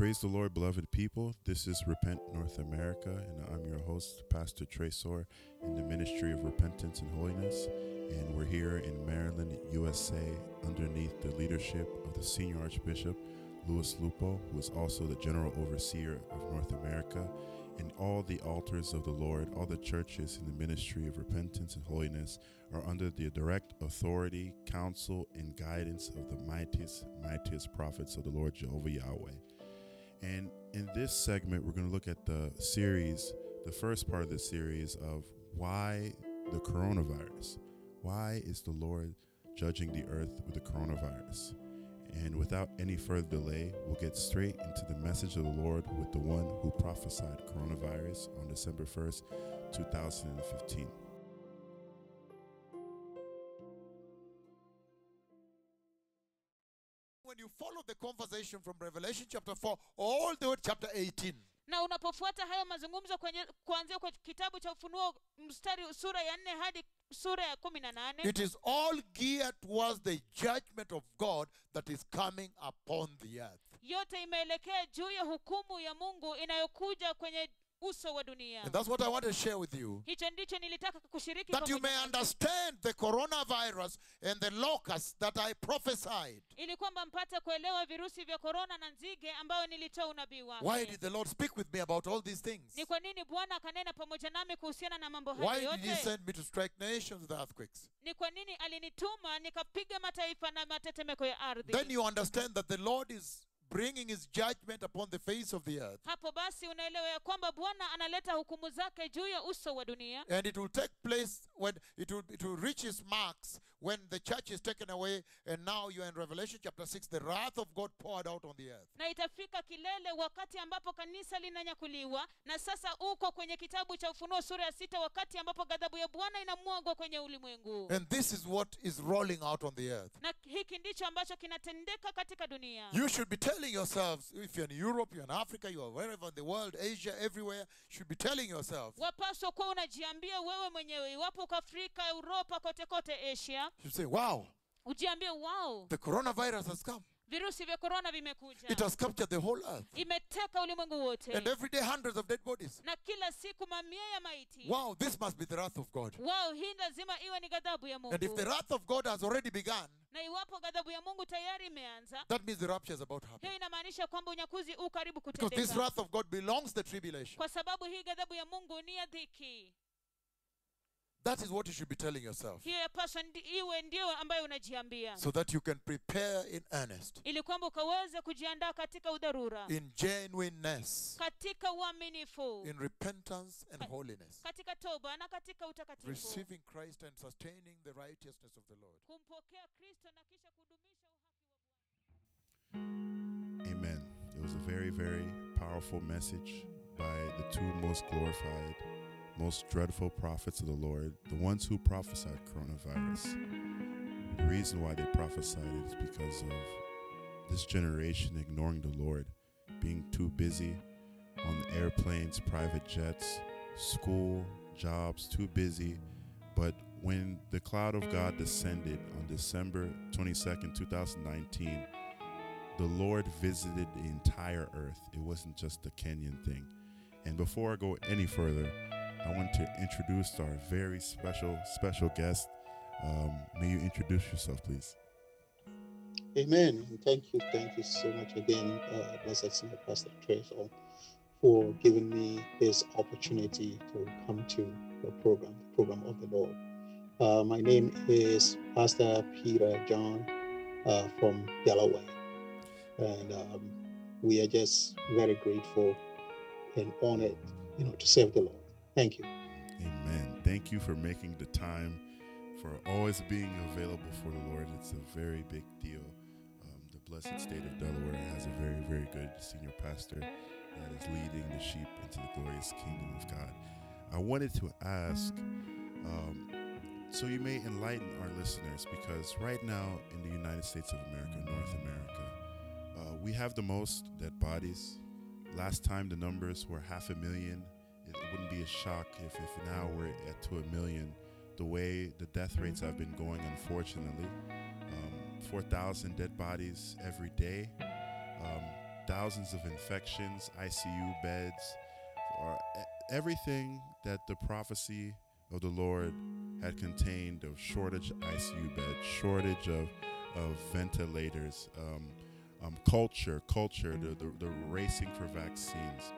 Praise the Lord, beloved people. This is Repent North America, and I'm your host, Pastor Tresor, in the Ministry of Repentance and Holiness. And we're here in Maryland, USA, underneath the leadership of the Senior Archbishop, Louis Lupo, who is also the General Overseer of North America. And all the altars of the Lord, all the churches in the ministry of repentance and holiness are under the direct authority, counsel, and guidance of the mightiest, mightiest prophets of the Lord Jehovah Yahweh. And in this segment, we're going to look at the series, the first part of the series of why the coronavirus. Why is the Lord judging the earth with the coronavirus? And without any further delay, we'll get straight into the message of the Lord with the one who prophesied coronavirus on December 1st, 2015. Follow the conversation from Revelation chapter 4 all the way to chapter 18, na unapofuata hayo mazungumzo kwenye kuanzia kwa kitabu cha ufunuo mstari sura ya nne hadi sura ya kumi na nane it is all geared towards the judgment of God that is coming upon the earth. yote imeelekea juu ya hukumu ya mungu inayokuja kwenye uso wa dunia And that's what I want to share with you. hicho ndicho nilitaka kushiriki That you may understand the coronavirus and the locusts that I prophesied. ili kwamba mpate kuelewa virusi vya korona na nzige ambayo nilitoa unabii Why did the Lord speak with me about all these things? ni kwa nini bwana akanena pamoja nami kuhusiana na mambo hayo Why did He send me to strike nations with earthquakes? ni kwa nini alinituma nikapiga mataifa na matetemeko ya ardhi Then you understand that the Lord is bringing His judgment upon the face of the earth. hapo basi unaelewa ya kwamba bwana analeta hukumu zake juu ya uso wa dunia And it will take place when it will, it will reach its marks when the church is taken away. And now you're in Revelation chapter 6, the wrath of God poured out on the earth. na itafika kilele wakati ambapo kanisa linanyakuliwa na sasa uko kwenye kitabu cha ufunuo sura ya sita wakati ambapo ghadhabu ya bwana inamwagwa kwenye ulimwengu And this is what is rolling out on the earth. na hiki ndicho ambacho kinatendeka katika dunia You should be telling yourselves, if you're in Europe, you're in Africa, you are wherever in the world, Asia, everywhere, you should be telling yourself, wapaswa kuwa unajiambia wewe mwenyewe iwapo uko afrika europa kote kote asia you say, wow, ujiambie wao the coronavirus has come. virusi vya korona vimekuja It has captured the whole earth. imeteka ulimwengu wote And every day, hundreds of dead bodies. na kila siku mamia ya maiti Wow, this must be the wrath of God. wao hii lazima iwe ni ghadhabu ya And if the wrath of God has already begun, na iwapo ghadhabu ya mungu tayari imeanza that means the rapture is about to happen. hiyo inamaanisha kwamba unyakuzi u karibu Because this wrath of God belongs to the tribulation. kwa sababu hii ghadhabu ya mungu ni ya dhiki That is what you should be telling yourself. hiyo yapaswa ndi, iwe ndio ambayo unajiambia. So that you can prepare in earnest, ili kwamba ukaweze kujiandaa katika udharura. In genuineness, in repentance and holiness, katika toba na katika utakatifu. Receiving Christ and sustaining the righteousness of the Lord. kumpokea kristo na kisha kudumisha uhaki Amen. It was a very, very powerful message by the two most glorified, most dreadful prophets of the Lord, the ones who prophesied coronavirus. The reason why they prophesied it is because of this generation ignoring the Lord, being too busy on airplanes, private jets, school, jobs, too busy. But when the cloud of God descended on December 22nd, 2019, the Lord visited the entire earth. It wasn't just the Kenyan thing. And before I go any further, I want to introduce our very special, special guest. Um, may you introduce yourself, please? Amen. Thank you, thank you so much again, uh, Blessed Senior Pastor Tresor, for giving me this opportunity to come to the program, the program of the Lord. Uh, my name is Pastor Peter John uh, from Delaware, and um, we are just very grateful and honored, you know, to serve the Lord. Thank you. Amen. Thank you for making the time, for always being available for the Lord. It's a very big deal. Um, the blessed state of Delaware has a very, very good senior pastor that is leading the sheep into the glorious kingdom of God. I wanted to ask, um, so you may enlighten our listeners, because right now in the United States of America, North America, uh, we have the most dead bodies. Last time the numbers were half a million. It, wouldn't be a shock if, if now we're at to a million. The way the death rates have been going, unfortunately, um, 4,000 dead bodies every day. Um, thousands of infections, ICU beds, or e- everything that the prophecy of the Lord had contained of shortage ICU beds, shortage of, of ventilators, um, um, culture, culture, the, the, the racing for vaccines.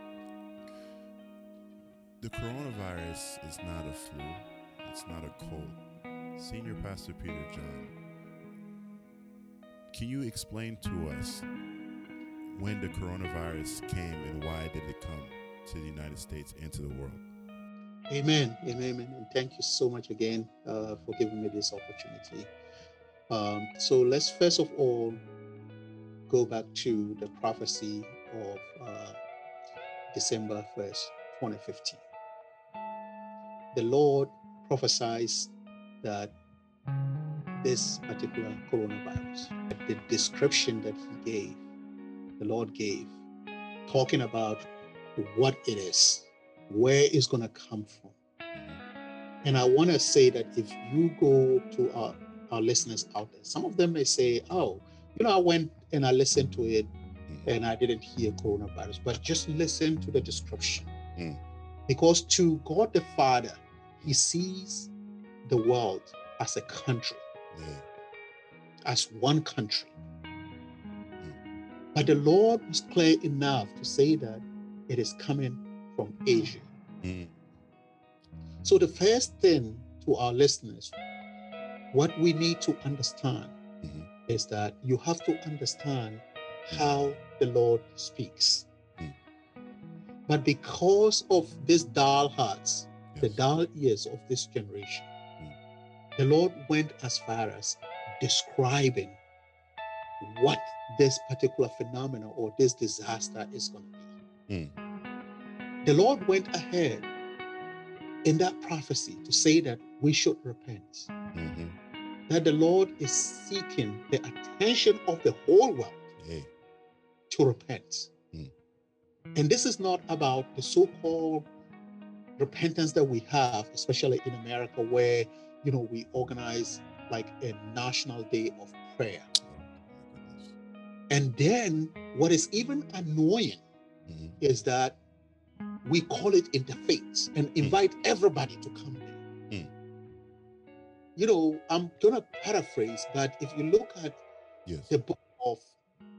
The coronavirus is not a flu, it's not a cold. Senior Pastor Peter John, can you explain to us when the coronavirus came and why did it come to the United States and to the world? Amen. Amen. Amen. And thank you so much again uh, for giving me this opportunity. Um, so let's first of all go back to the prophecy of uh, December 1st, 2015. The Lord prophesies that this particular coronavirus, the description that He gave, the Lord gave, talking about what it is, where it's going to come from. And I want to say that if you go to our, our listeners out there, some of them may say, oh, you know, I went and I listened to it and I didn't hear coronavirus, but just listen to the description. Mm. Because to God the Father, He sees the world as a country, Yeah. as one country. But the Lord was clear enough to say that it is coming from Asia. Mm. So, the first thing to our listeners, what we need to understand Mhm. is that you have to understand how the Lord speaks. Mm. But because of these dull hearts, the dull ears of this generation, Mm. the Lord went as far as describing what this particular phenomenon or this disaster is going to be. Mm. The Lord went ahead in that prophecy to say that we should repent, Mhm. that the Lord is seeking the attention of the whole world Hey. to repent. Mm. And this is not about the so-called repentance that we have, especially in America, where you know we organize like a national day of prayer. Oh. And then what is even annoying Mhm. is that we call it interfaith and invite everybody to come there. Mm. You know, I'm gonna paraphrase, but if you look at Yes. the book of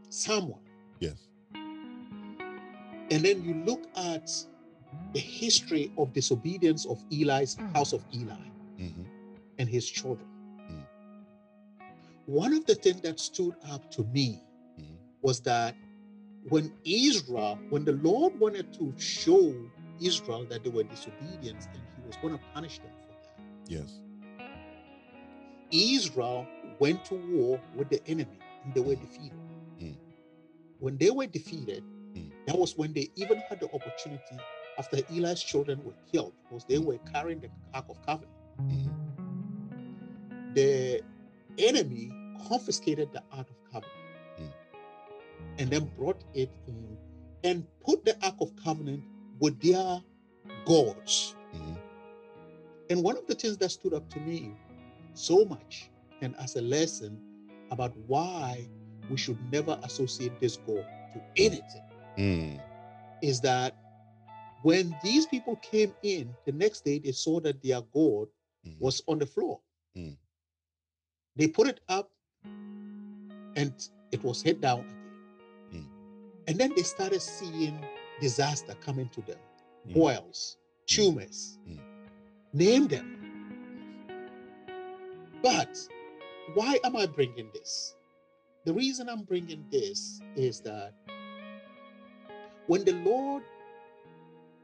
Samuel, Yes. and then you look at the history of disobedience of Eli's house of Eli Mhm. and his children. Mm. One of the things that stood up to me Mhm. was that when Israel, when the Lord wanted to show Israel that they were disobedient and he was going to punish them for that, Yes. Israel went to war with the enemy and they were defeated. Mm. When they were defeated, Mm. that was when they even had the opportunity after Eli's children were killed because they were carrying the Ark of Covenant. Mhm. The enemy confiscated the Ark of Covenant Mm. and then brought it in and put the Ark of Covenant with their gods. Mhm. And one of the things that stood up to me so much and as a lesson about why we should never associate this God to anything Mm. is that when these people came in, the next day they saw that their God Mhm. was on the floor. Mm. They put it up and it was hit down again. Mm. And then they started seeing disaster coming to them Mm. boils, tumors, Mm. name them. But why am I bringing this? The reason I'm bringing this is that when the Lord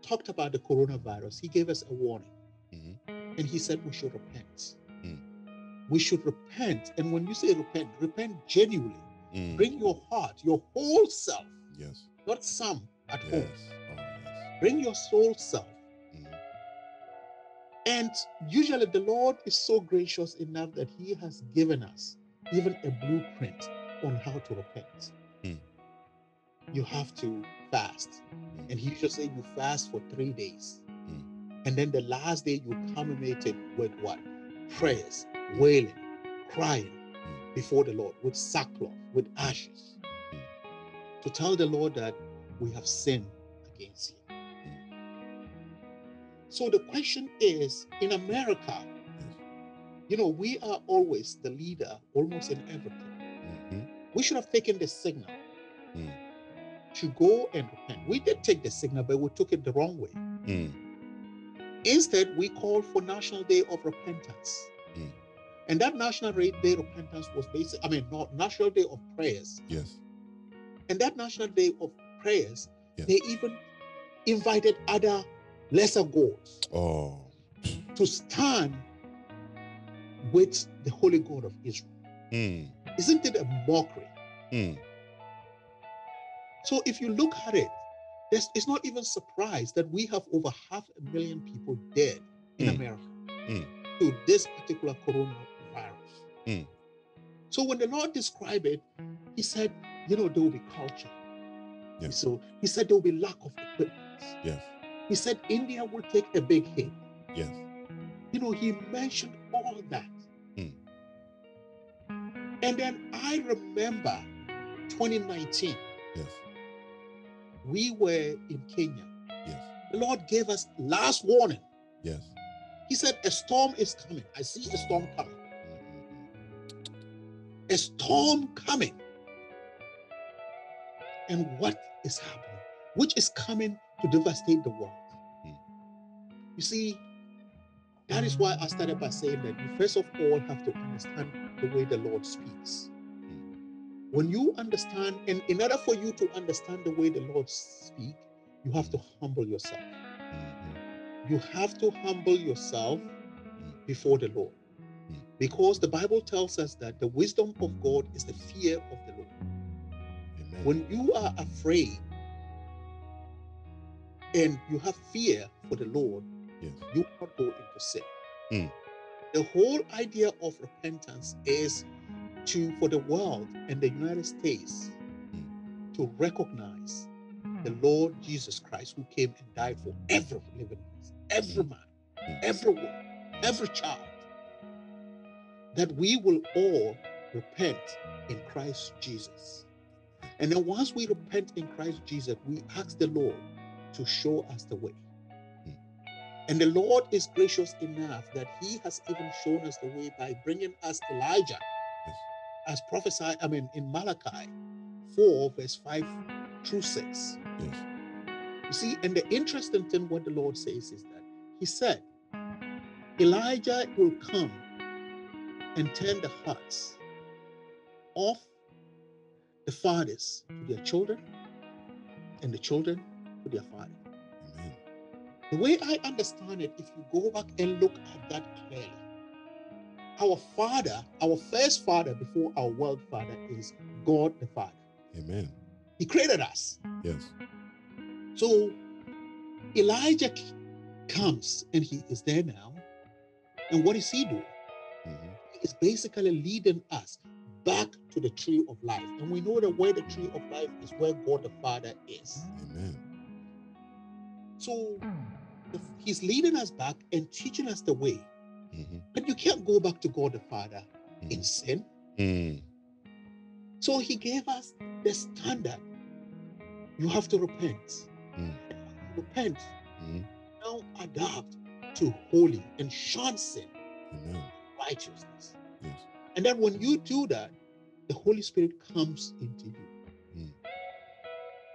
talked about the coronavirus, He gave us a warning Mhm. and He said we should repent. Mm. We should repent. And when you say repent, repent genuinely. Mm. Bring your heart, your whole self, Yes. not some at Yes. home. Oh, yes. Bring your soul self. Mhm. And usually the Lord is so gracious enough that He has given us even a blueprint on how to repent. Mm. You have to fast. Mm. And He should say you fast for three days. Mm. And then the last day you culminate it with what? Prayers, wailing, crying Mm. before the Lord with sackcloth, with ashes. Mm. to tell the Lord that we have sinned against Him. So the question is in America, you know, we are always the leader almost in everything. Mhm. We should have taken the signal Mm. To go and repent. We did take the signal, but we took it the wrong way. Mm. Instead, we called for National Day of Repentance. Mm. And that National Day of Repentance was basic, I mean, not National Day of Prayers. Yes. And that National Day of Prayers, Yeah. they even invited other lesser gods Oh. to stand with the Holy God of Israel. Mm. Isn't it a mockery? Mm. So if you look at it, there's, it's not even surprised that we have over half a million people dead in Mm. America Mm. to this particular coronavirus. Mm. So when the Lord described it, He said, you know, there will be culture. Yeah. So He said there will be lack of equipment. Yes. He said India will take a big hit. Yes. You know, He mentioned all that. Mm. And then I remember 2019, Yes. We were in Kenya. Yes. The Lord gave us last warning. Yes. He said, A storm is coming. I see a storm coming. A storm coming. And what is happening? Which is coming to devastate the world. You see, that is why I started by saying that you first of all have to understand the way the Lord speaks. When you understand, and in order for you to understand the way the Lord speaks, you have to humble yourself. Mhm. You have to humble yourself before the Lord. Mm. Because the Bible tells us that the wisdom of God is the fear of the Lord. Amen. When you are afraid and you have fear for the Lord, Yes. you will not go into sin. Mm. The whole idea of repentance is to for the world and the United States Mm. to recognize the Lord Jesus Christ who came and died for every living every man, Mm. every woman, every child. That we will all repent in Christ Jesus. And then once we repent in Christ Jesus, we ask the Lord to show us the way. And the Lord is gracious enough that He has even shown us the way by bringing us Elijah. As prophesied, I mean, in Malachi 4, verse 5 through 6. Yes. You see, and the interesting thing what the Lord says is that He said, Elijah will come and turn the hearts of the fathers to their children and the children to their father. Amen. The way I understand it, if you go back and look at that clearly, our father, our first father before our world father is God the Father. Amen. He created us. Yes. So Elijah comes and he is there now. And what is he doing? Mhm. He is basically leading us back to the tree of life. And we know that where the tree of life is where God the Father is. Amen. So he's leading us back and teaching us the way. Mhm. But you can't go back to God the Father in Mhm. sin. Mm. So he gave us the standard. You have to repent. Mm. Repent. Mhm. Now adapt to holy and shun sin, Amen. righteousness. Yes. And then when you do that, the Holy Spirit comes into you Mm.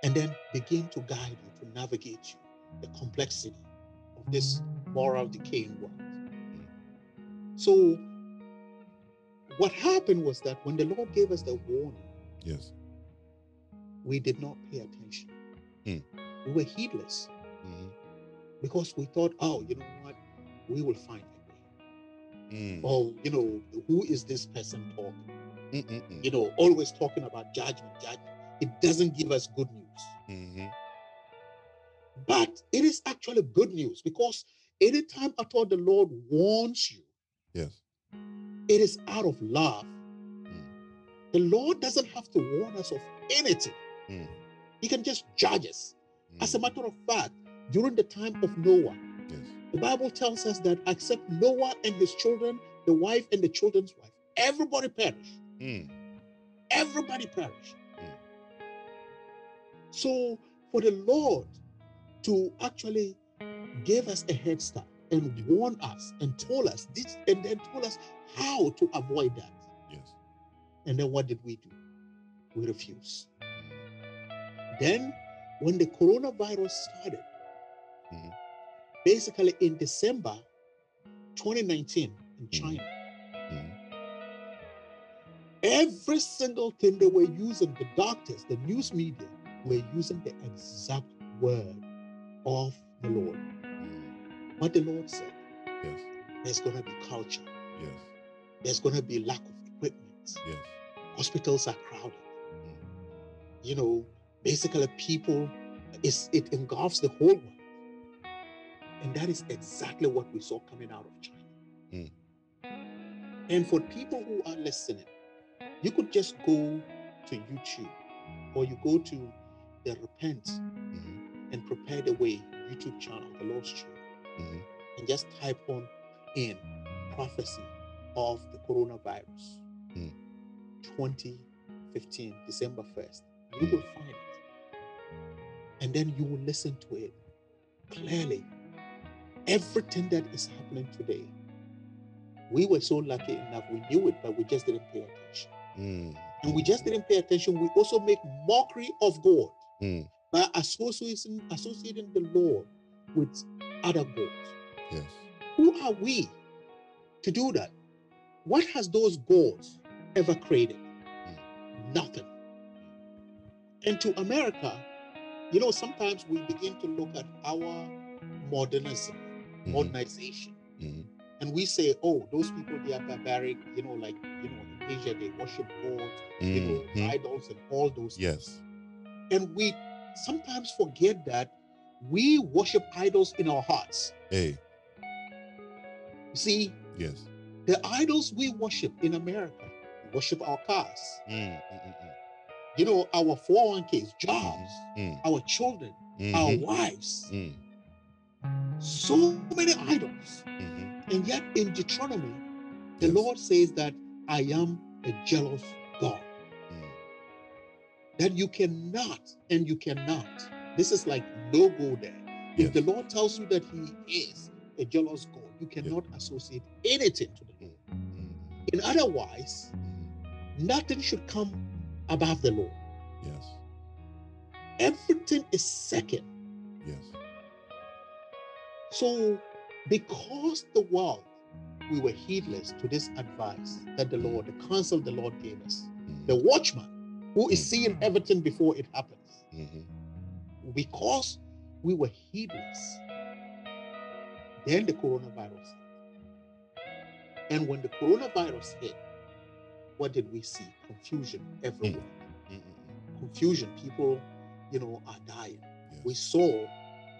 and then begin to guide you, to navigate you, the complexity of this moral decaying world. So what happened was that when the Lord gave us the warning, Yes. we did not pay attention. Mm. We were heedless Mhm. because we thought, oh, you know what? We will find a way. Mm. Oh, you know, who is this person talking? Mm-mm-mm. You know, always talking about judgment, judgment. It doesn't give us good news. Mhm. But it is actually good news because anytime at all the Lord warns you, Yes. it is out of love. Mm. The Lord doesn't have to warn us of anything. Mm. He can just judge us. As a Mm. matter of fact, during the time of Noah, Yes. the Bible tells us that except Noah and his children, the wife and the children's wife, everybody perished. Mm. Everybody perished. Mm. So for the Lord to actually give us a head start and warned us and told us this and then told us how to avoid that. Yes. And then what did we do? We refused. Then when the coronavirus started, Mhm. basically in December 2019 in Mhm. China, Mhm. every single thing they were using, the doctors, the news media, were using the exact word of the Lord. What the Lord said, Yes. there's going to be culture, Yes. there's going to be lack of equipment, Yes. hospitals are crowded. Mhm. You know, basically, people, it's, it engulfs the whole world. And that is exactly what we saw coming out of China. Mm. And for people who are listening, you could just go to YouTube or you go to the Repent Mhm. and Prepare the Way YouTube channel, the Lord's channel, Mhm. and just type on in prophecy of the coronavirus Mm. 2015, December 1st. You will find it. And then you will listen to it clearly. Everything that is happening today, we were so lucky enough, we knew it, but we just didn't pay attention. Mm. And we just didn't pay attention. We also make mockery of God Mm. by associating, associating the Lord with other goals. Yes. Who are we to do that? What has those goals ever created? Nothing. And to America, you know, sometimes we begin to look at our modernism, Mhm. modernization, Mhm. and we say, oh, those people, they are barbaric, you know, like, you know, in Asia, they worship gods, you know, Mhm. idols and all those Yes. And we sometimes forget that we worship idols in our hearts. Hey. You see, Yes. the idols we worship in America, we worship our cars, Mm. Mm. Mm. you know, our 401ks, jobs, Mm. our children, Mhm. our wives. Mm. So many idols. Mhm. And yet in Deuteronomy, the Yes. Lord says that I am a jealous God. Mm. That you cannot and you cannot. This is like no go there. If Yes. the Lord tells you that He is a jealous God, you cannot associate anything to the Lord. Mm. In otherwise, Mhm. nothing should come above the Lord. Yes. Everything is second. Yes. So, because the world, we were heedless to this advice that the Lord, the counsel the Lord gave us, Mhm. the watchman who is seeing everything before it happens, Mhm. Because we were heedless, then the coronavirus hit. And when the coronavirus hit, what did we see? Confusion everywhere. Mm. Mm. Confusion. People, you know, are dying. Yes. We saw,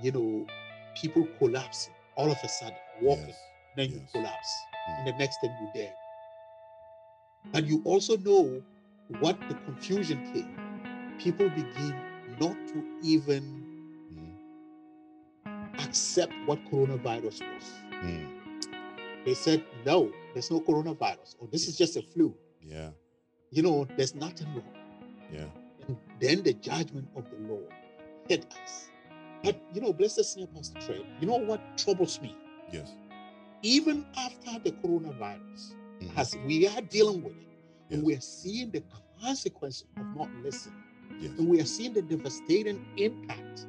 you know, people collapsing all of a sudden, walking, Yes. then you collapse, Mm. and the next thing you're dead. But you also know what the confusion came. People begin not to even Mm. accept what coronavirus was. Mm. They said, no, there's no coronavirus, or this is just a flu. Yeah. You know, there's nothing wrong. Yeah. And then the judgment of the Lord hit us. But, you know, bless the senior pastor Trey, you know what troubles me? Yes. Even after the coronavirus Mhm. has, we are dealing with it, and we are seeing the consequence of not listening, Yes. and we are seeing the devastating impact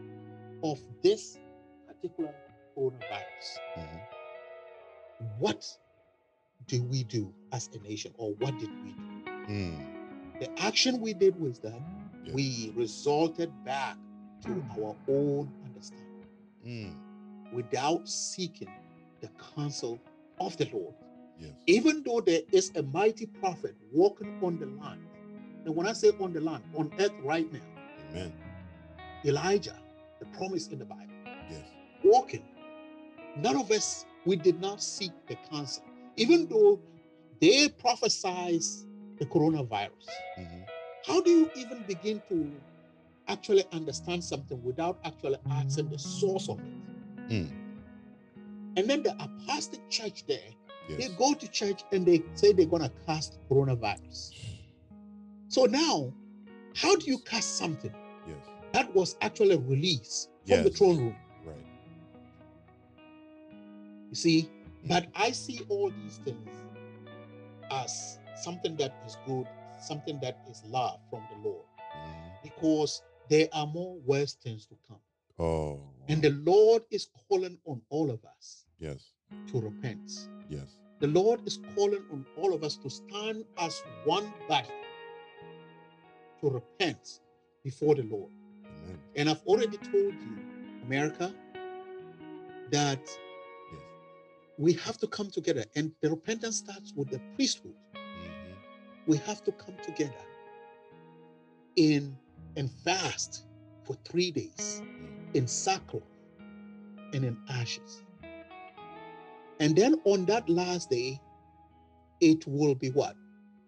of this particular coronavirus. Mhm. What do we do as a nation, or what did we do? Mm. The action we did was that Yes. we resorted back to our own understanding Mm. without seeking the counsel of the Lord. Yes. Even though there is a mighty prophet walking on the land, and when I say on the land, on earth right now, Amen. Elijah, the promise in the Bible, Yes. walking, none of us, we did not seek the counsel. Even though they prophesied the coronavirus, Mhm. how do you even begin to actually understand something without actually asking the source of it? Mm. And then the apostate church there, they go to church and they say they're going to cast coronavirus. So now, how do you cast something Yes. that was actually released from the throne room. Right. You see, but I see all these things as something that is good, something that is love from the Lord, Mhm. because there are more worse things to come. Oh. And the Lord is calling on all of us yes. to repent. Yes. The Lord is calling on all of us to stand as one body to repent before the Lord. Amen. And I've already told you, America, that Yes. we have to come together. And the repentance starts with the priesthood. Mhm. We have to come together in and fast for three days Mm. in sackcloth and in ashes. And then on that last day, it will be what?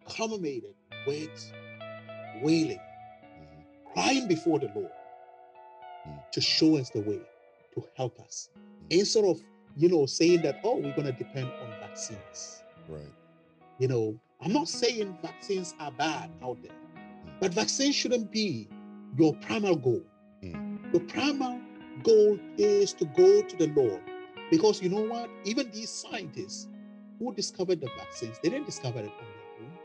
Culminated with wailing, Mhm. crying before the Lord Mm. to show us the way, to help us. Instead of, you know, saying that, oh, we're going to depend on vaccines. Right. You know, I'm not saying vaccines are bad out there, but vaccines shouldn't be your primary goal. Mm. Your primary goal is to go to the Lord. Because you know what? Even these scientists who discovered the vaccines, they didn't discover it on their own.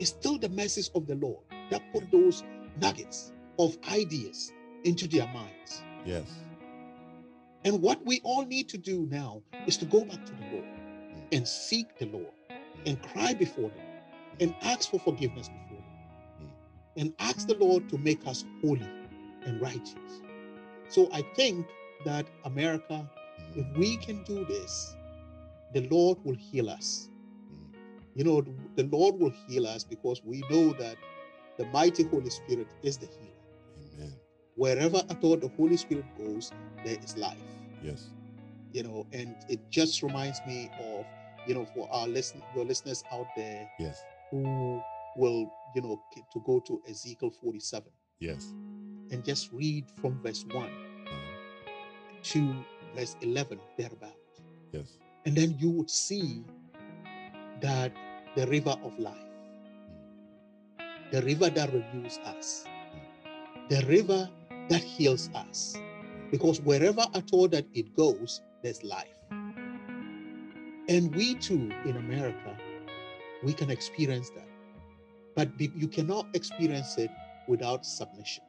It's still the message of the Lord that put those nuggets of ideas into their minds. Yes. And what we all need to do now is to go back to the Lord and seek the Lord and cry before them and ask for forgiveness before them and ask the Lord to make us holy and righteous. So I think that America, if Mhm. we can do this, the Lord will heal us. Mm. You know, the Lord will heal us because we know that the mighty Holy Spirit is the healer. Amen. Wherever at all the Holy Spirit goes, there is life. Yes. you know and it just reminds me of you know for our listen your listeners out there Yes. who will you know to go to ezekiel 47 Yes. and just read from verse 1 Uh, to verse 11 thereabout yes. and then you would see that the river of life the river that renews us. The river that heals us. Because wherever at all that it goes there's life. And we too in america we can experience that. But you cannot experience it without submission.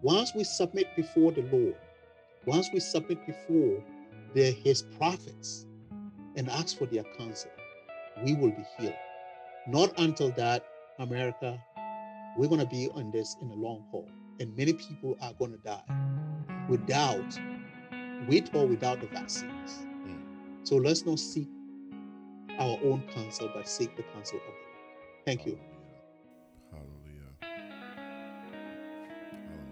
Once we submit before the lord once we submit before the, his prophets and ask for their counsel we will be healed. Not until that america we're going to be on this in the long haul and many people are going to die without with or without the vaccines mm. so let's not seek our own counsel but seek the counsel of the lord thank you Hallelujah. Hallelujah.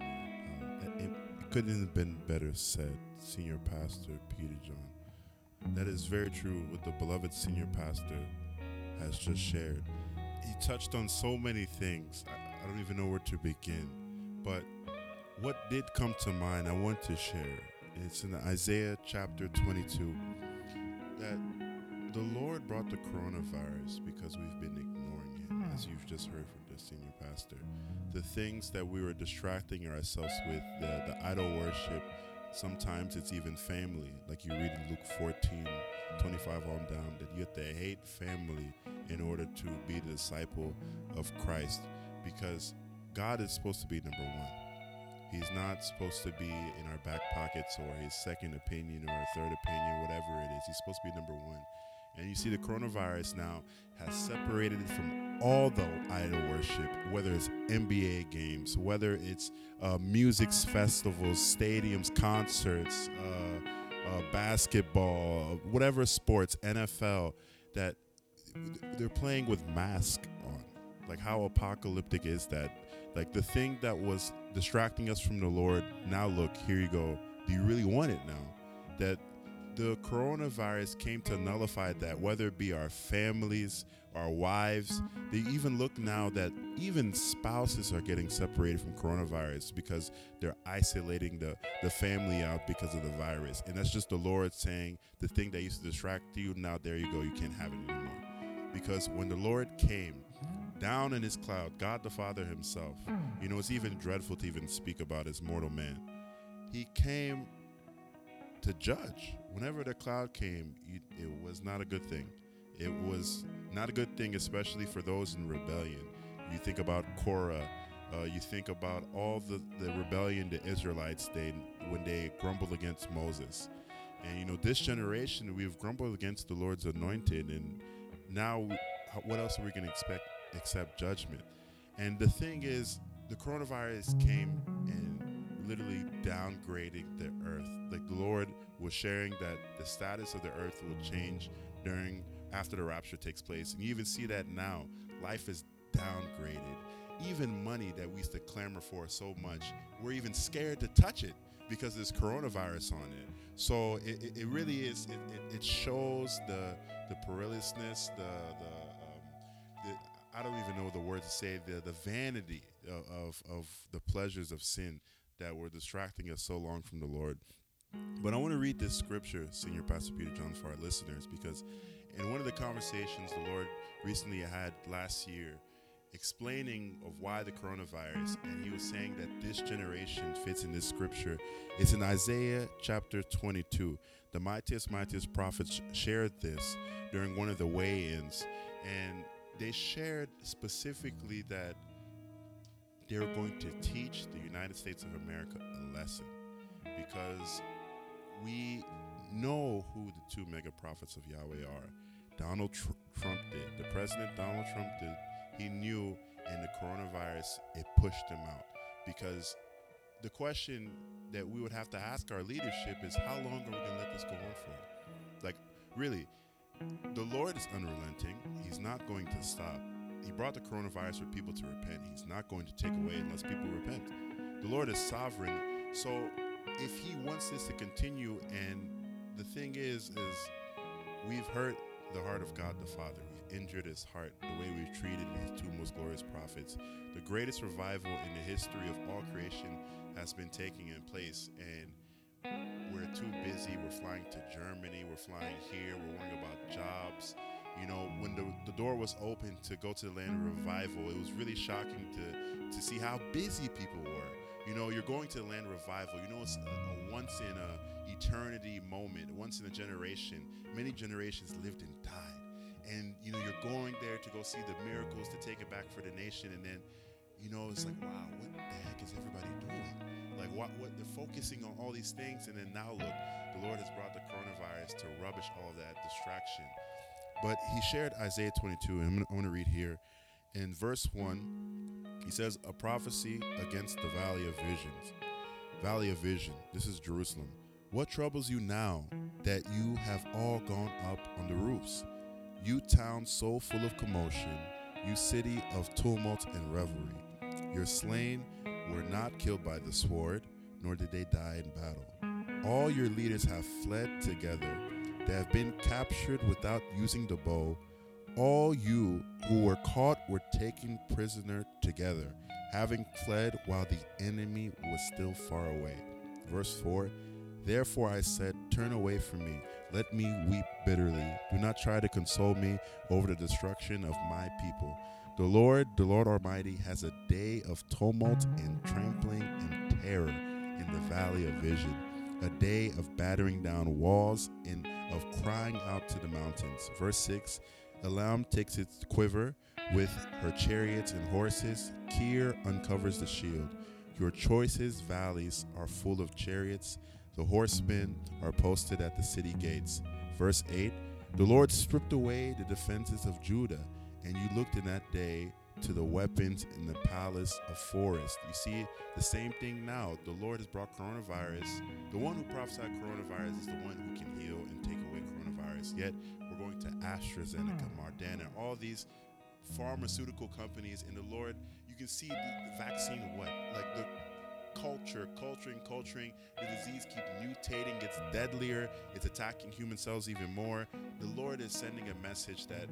Hallelujah. It, it couldn't have been better said, Senior Pastor Peter John. That is very true what the beloved Senior Pastor has just shared. He touched on so many things. I, I don't even know where to begin. But what did come to mind, I want to share. It's in Isaiah chapter 22 that the Lord brought the coronavirus because we've been ignoring it, hmm. as you've just heard from the senior pastor. The things that we were distracting ourselves with, the, the idol worship, sometimes it's even family. Like you read in Luke 14, 25 on down, that you have to hate family in order to be the disciple of Christ because God is supposed to be number one. He's not supposed to be in our back pockets or his second opinion or third opinion, whatever it is. He's supposed to be number one. And you see, the coronavirus now has separated it from all the idol worship, whether it's NBA games, whether it's uh, music festivals, stadiums, concerts, uh, uh, basketball, whatever sports, NFL, that they're playing with masks on. Like, how apocalyptic is that? Like, the thing that was distracting us from the Lord, now look, here you go. Do you really want it now? The coronavirus came to nullify that, whether it be our families, our wives. They even look now that even spouses are getting separated from coronavirus because they're isolating the, the family out because of the virus. And that's just the Lord saying the thing that used to distract you, now there you go, you can't have it anymore. Because when the Lord came, down in his cloud, God the Father himself. You know, it's even dreadful to even speak about as mortal man. He came to judge. Whenever the cloud came, it was not a good thing. It was not a good thing, especially for those in rebellion. You think about Korah, uh, you think about all the, the rebellion the Israelites did when they grumbled against Moses. And you know, this generation, we've grumbled against the Lord's anointed, and now what else are we going to expect except judgment? And the thing is, the coronavirus came and literally downgrading the earth. Like the Lord was sharing that the status of the earth will change during after the rapture takes place. And you even see that now. Life is downgraded. Even money that we used to clamor for so much, we're even scared to touch it because there's coronavirus on it. So it, it, it really is. It, it, shows the the perilousness, the the, um, the I don't even know the word to say the the vanity of, of of the pleasures of sin that were distracting us so long from the Lord. But I want to read this scripture, Senior Pastor Peter John, for our listeners, because in one of the conversations the Lord recently had last year, explaining of why the coronavirus, and he was saying that this generation fits in this scripture. It's in Isaiah chapter 22. The mightiest, mightiest prophets shared this during one of the weigh-ins, and they shared specifically that they were going to teach the United States of America a lesson because we know who the two mega prophets of Yahweh are. Donald Tr- Trump did. The president Donald Trump did. He knew, and the coronavirus it pushed him out because the question that we would have to ask our leadership is how long are we going to let this go on for? Like, really, the Lord is unrelenting. He's not going to stop. He brought the coronavirus for people to repent. He's not going to take away unless people repent. The Lord is sovereign. So if he wants this to continue and the thing is is we've hurt the heart of God the Father. We've injured his heart the way we've treated his two most glorious prophets. The greatest revival in the history of all creation has been taking in place and we're too busy. We're flying to Germany. We're flying here. We're worrying about jobs. You know, when the, the door was open to go to the land of revival, it was really shocking to, to see how busy people were. You know, you're going to the land of revival. You know, it's a, a once in a eternity moment, once in a generation. Many generations lived and died. And, you know, you're going there to go see the miracles, to take it back for the nation. And then, you know, it's like, wow, what the heck is everybody doing? Like, what, what they're focusing on all these things. And then now look, the Lord has brought the coronavirus to rubbish all that distraction. But he shared Isaiah 22, and I'm want to read here. In verse 1, he says, A prophecy against the valley of visions. Valley of vision. This is Jerusalem. What troubles you now that you have all gone up on the roofs? You town so full of commotion, you city of tumult and revelry. Your slain were not killed by the sword, nor did they die in battle. All your leaders have fled together. They have been captured without using the bow. All you who were caught were taken prisoner together, having fled while the enemy was still far away. Verse 4 Therefore I said, Turn away from me, let me weep bitterly. Do not try to console me over the destruction of my people. The Lord, the Lord Almighty, has a day of tumult and trampling and terror in the valley of vision, a day of battering down walls and of crying out to the mountains. Verse 6 Elam takes its quiver with her chariots and horses. Kir uncovers the shield. Your choicest valleys are full of chariots. The horsemen are posted at the city gates. Verse 8 The Lord stripped away the defenses of Judah, and you looked in that day to the weapons in the palace of forest. You see the same thing now. The Lord has brought coronavirus. The one who prophesied coronavirus is the one who can heal and take away coronavirus. Yet we're going to AstraZeneca, mm. Moderna, all these pharmaceutical companies, and the Lord, you can see the, the vaccine what? Like the culture, culturing, culturing. The disease keeps mutating. It's deadlier. It's attacking human cells even more. The Lord is sending a message that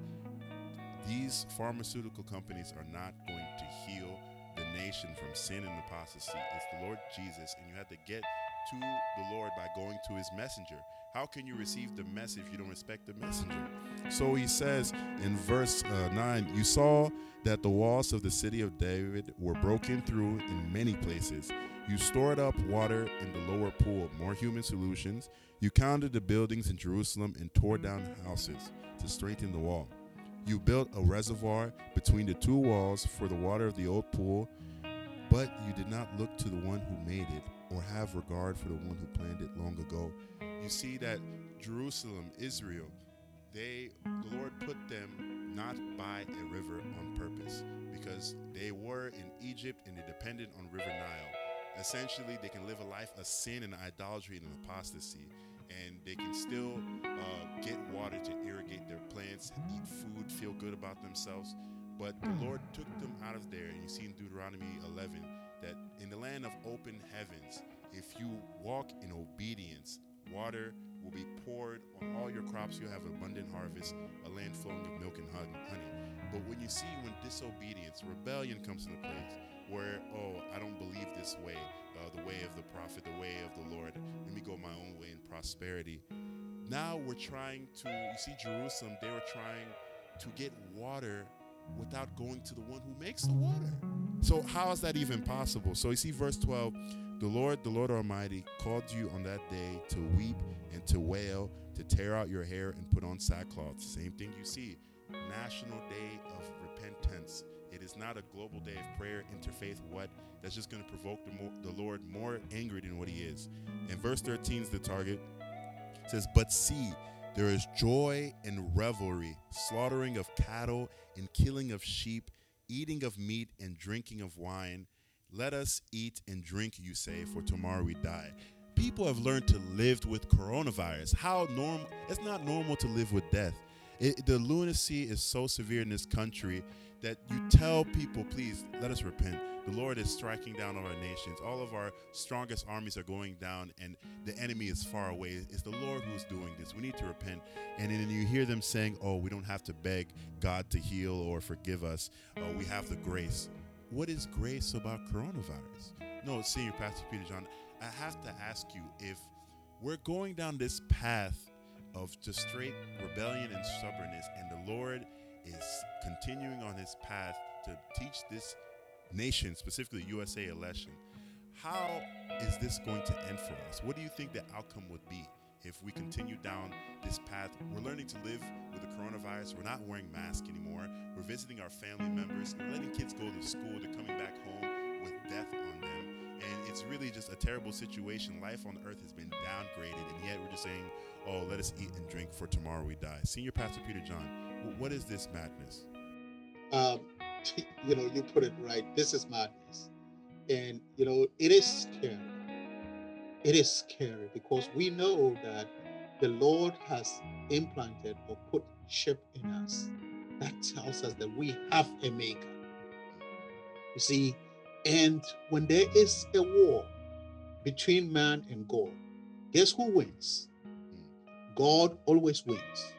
these pharmaceutical companies are not going to heal the nation from sin and apostasy. It's the Lord Jesus, and you have to get to the Lord by going to his messenger. How can you receive the message if you don't respect the messenger? So he says in verse uh, 9, You saw that the walls of the city of David were broken through in many places. You stored up water in the lower pool, more human solutions. You counted the buildings in Jerusalem and tore down houses to strengthen the wall. You built a reservoir between the two walls for the water of the old pool, but you did not look to the one who made it or have regard for the one who planned it long ago. You see that Jerusalem, Israel, they the Lord put them not by a river on purpose because they were in Egypt and they depended on River Nile. Essentially, they can live a life of sin and idolatry and apostasy, and they can still uh, get water to irrigate their plants, eat food, feel good about themselves. But the Lord took them out of there, and you see in Deuteronomy 11 that in the land of open heavens, if you walk in obedience, water will be poured on all your crops. You'll have abundant harvest, a land flowing with milk and honey. But when you see when disobedience, rebellion comes into place, where, oh, I don't believe this way, uh, the way of the prophet, the way of the Lord, let me go my own way in prosperity. Now we're trying to, you see, Jerusalem, they were trying to get water without going to the one who makes the water. So, how is that even possible? So, you see, verse 12 the Lord, the Lord Almighty, called you on that day to weep and to wail, to tear out your hair and put on sackcloth. Same thing you see. National Day of Repentance. It is not a global day of prayer, interfaith, what? That's just going to provoke the, more, the Lord more angry than what he is. And verse 13 is the target. It says, But see, there is joy and revelry, slaughtering of cattle and killing of sheep, eating of meat and drinking of wine. Let us eat and drink, you say, for tomorrow we die. People have learned to live with coronavirus. How normal? It's not normal to live with death. It, the lunacy is so severe in this country that you tell people, please let us repent. The Lord is striking down on our nations. All of our strongest armies are going down, and the enemy is far away. It's the Lord who's doing this. We need to repent. And then you hear them saying, Oh, we don't have to beg God to heal or forgive us. Oh, we have the grace. What is grace about coronavirus? No, Senior Pastor Peter John, I have to ask you if we're going down this path of just straight rebellion and stubbornness, and the Lord is continuing on his path to teach this nation, specifically USA election. How is this going to end for us? What do you think the outcome would be if we continue down this path? We're learning to live with the coronavirus. We're not wearing masks anymore. We're visiting our family members. We're letting kids go to school. They're coming back home with death on them. And it's really just a terrible situation. Life on earth has been downgraded, and yet we're just saying, oh, let us eat and drink for tomorrow we die. Senior Pastor Peter John, what is this madness? Um, you know, you put it right. This is madness. And, you know, it is scary. It is scary because we know that the Lord has implanted or put chip in us that tells us that we have a maker. You see, and when there is a war between man and God, guess who wins? God always wins.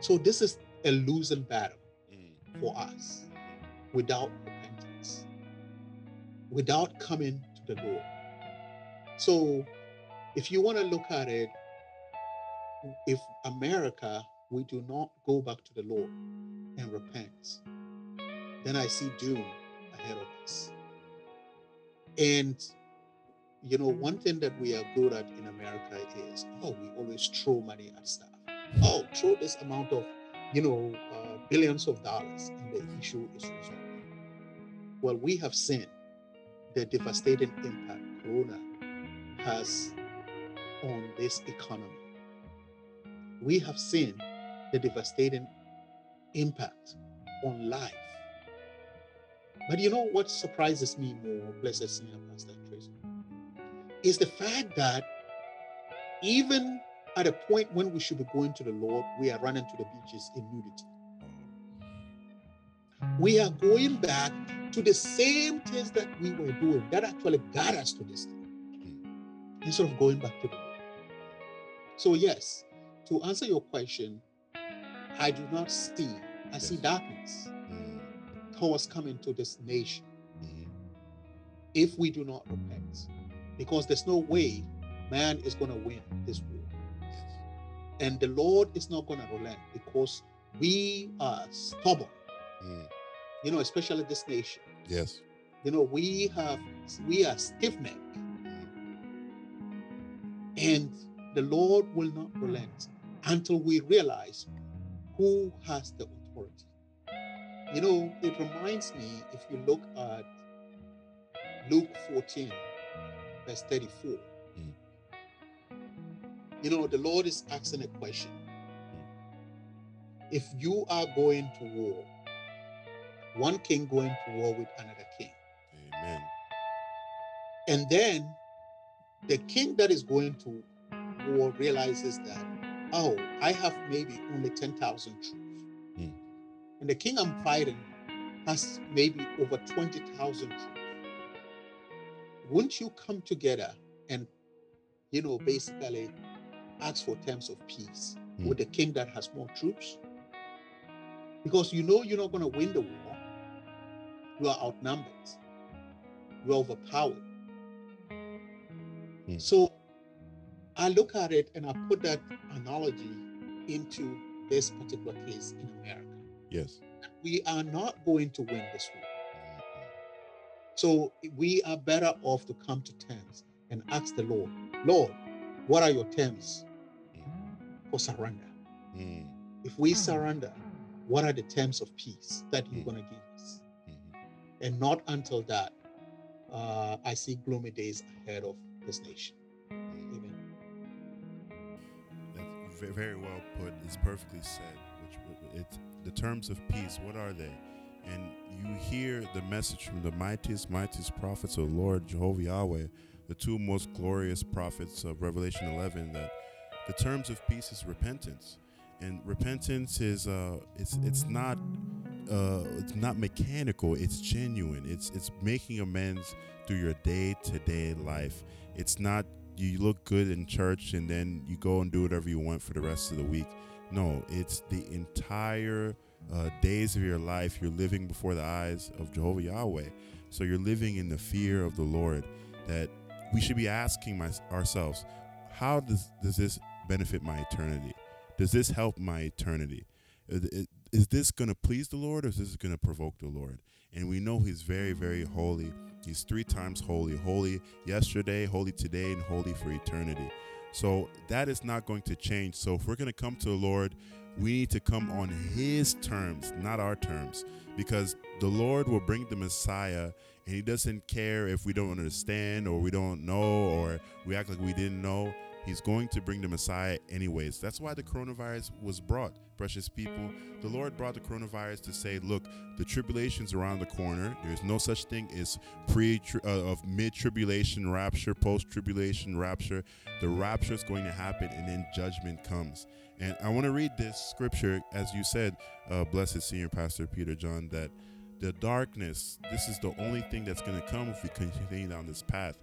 So this is a losing battle for us without repentance, without coming to the Lord. So if you want to look at it, if America, we do not go back to the Lord and repent, then I see doom ahead of us. And you know, one thing that we are good at in America is, oh, we always throw money at stuff. Oh, throw this amount of, you know, uh, billions of dollars, and the issue is resolved. Well, we have seen the devastating impact Corona has on this economy. We have seen the devastating impact on life. But you know what surprises me more, blessed senior pastor Tracy, is the fact that even at a point when we should be going to the Lord, we are running to the beaches in nudity. We are going back to the same things that we were doing that actually got us to this thing instead of going back to the Lord. So, yes, to answer your question, I do not see, I see darkness Mm, towards coming to this nation mhm. if we do not repent. Because there's no way man is going to win this war. And the Lord is not going to relent because we are stubborn, Mm. you know, especially this nation. Yes. You know, we have we are stiff necked, Mm. and the Lord will not relent until we realize who has the authority. You know, it reminds me if you look at Luke 14, verse 34. Mm. You know, the Lord is asking a question. If you are going to war, one king going to war with another king, Amen. and then the king that is going to war realizes that, oh, I have maybe only 10,000 troops. Hmm. And the king I'm fighting has maybe over 20,000 troops. Wouldn't you come together and, you know, basically ask for terms of peace Hmm. with the king that has more troops? Because you know you're not going to win the war. You are outnumbered. You are overpowered. Hmm. So I look at it and I put that analogy into this particular case in America. Yes. We are not going to win this war. Mm, So we are better off to come to terms and ask the Lord, Lord, what are your terms for surrender? mm, mm, If we surrender, what are the terms of peace that you're Mm. going to give us? mm. And not until that, uh, I see gloomy days ahead of this nation. Amen. That's very well put. It's perfectly said. Which w- it's the terms of peace. What are they? And you hear the message from the mightiest, mightiest prophets of the Lord Jehovah Yahweh, the two most glorious prophets of Revelation 11. That the terms of peace is repentance, and repentance is uh, it's it's not uh, it's not mechanical. It's genuine. It's it's making amends through your day to day life. It's not you look good in church and then you go and do whatever you want for the rest of the week. No, it's the entire uh, days of your life you're living before the eyes of Jehovah Yahweh. So you're living in the fear of the Lord. That we should be asking my, ourselves, how does does this benefit my eternity? Does this help my eternity? Uh, is- is- Is this going to please the Lord or is this going to provoke the Lord? And we know He's very, very holy. He's three times holy holy yesterday, holy today, and holy for eternity. So that is not going to change. So if we're going to come to the Lord, we need to come on His terms, not our terms, because the Lord will bring the Messiah and He doesn't care if we don't understand or we don't know or we act like we didn't know. He's going to bring the Messiah anyways. That's why the coronavirus was brought, precious people. The Lord brought the coronavirus to say, look, the tribulation's around the corner. There's no such thing as pre uh, of mid tribulation rapture, post tribulation rapture. The rapture is going to happen, and then judgment comes. And I want to read this scripture, as you said, uh, blessed senior pastor Peter John, that the darkness, this is the only thing that's going to come if we continue down this path.